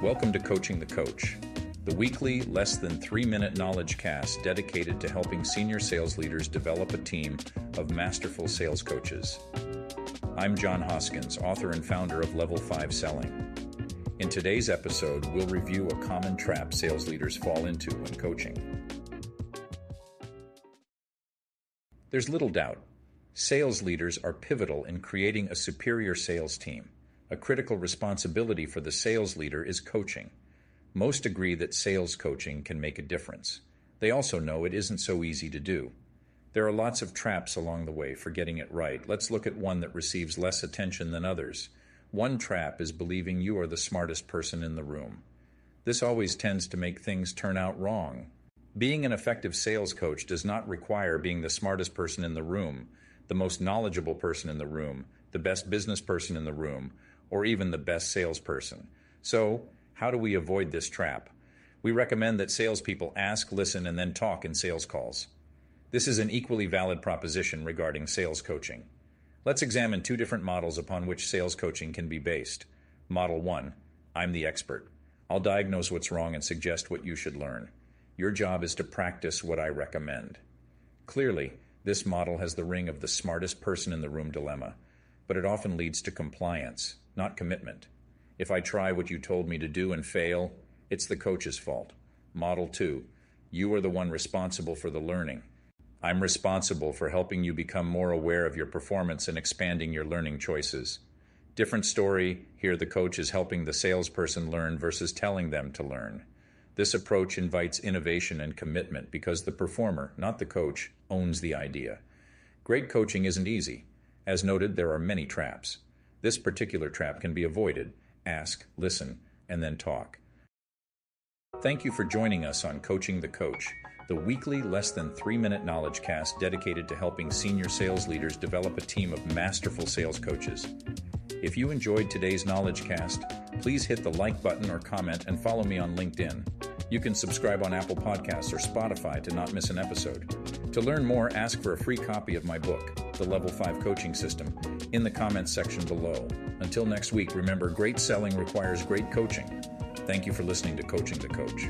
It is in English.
Welcome to Coaching the Coach, the weekly, less than three minute knowledge cast dedicated to helping senior sales leaders develop a team of masterful sales coaches. I'm John Hoskins, author and founder of Level 5 Selling. In today's episode, we'll review a common trap sales leaders fall into when coaching. There's little doubt. Sales leaders are pivotal in creating a superior sales team. A critical responsibility for the sales leader is coaching. Most agree that sales coaching can make a difference. They also know it isn't so easy to do. There are lots of traps along the way for getting it right. Let's look at one that receives less attention than others. One trap is believing you are the smartest person in the room. This always tends to make things turn out wrong. Being an effective sales coach does not require being the smartest person in the room, the most knowledgeable person in the room, the best business person in the room, or even the best salesperson. So, how do we avoid this trap? We recommend that salespeople ask, listen, and then talk in sales calls. This is an equally valid proposition regarding sales coaching. Let's examine two different models upon which sales coaching can be based. Model 1 I'm the expert. I'll diagnose what's wrong and suggest what you should learn. Your job is to practice what I recommend. Clearly, this model has the ring of the smartest person in the room dilemma, but it often leads to compliance not commitment. If I try what you told me to do and fail, it's the coach's fault. Model 2. You are the one responsible for the learning. I'm responsible for helping you become more aware of your performance and expanding your learning choices. Different story, here the coach is helping the salesperson learn versus telling them to learn. This approach invites innovation and commitment because the performer, not the coach, owns the idea. Great coaching isn't easy. As noted, there are many traps. This particular trap can be avoided. Ask, listen, and then talk. Thank you for joining us on Coaching the Coach, the weekly, less than three minute knowledge cast dedicated to helping senior sales leaders develop a team of masterful sales coaches. If you enjoyed today's knowledge cast, please hit the like button or comment and follow me on LinkedIn. You can subscribe on Apple Podcasts or Spotify to not miss an episode. To learn more, ask for a free copy of my book, The Level 5 Coaching System, in the comments section below. Until next week, remember great selling requires great coaching. Thank you for listening to Coaching the Coach.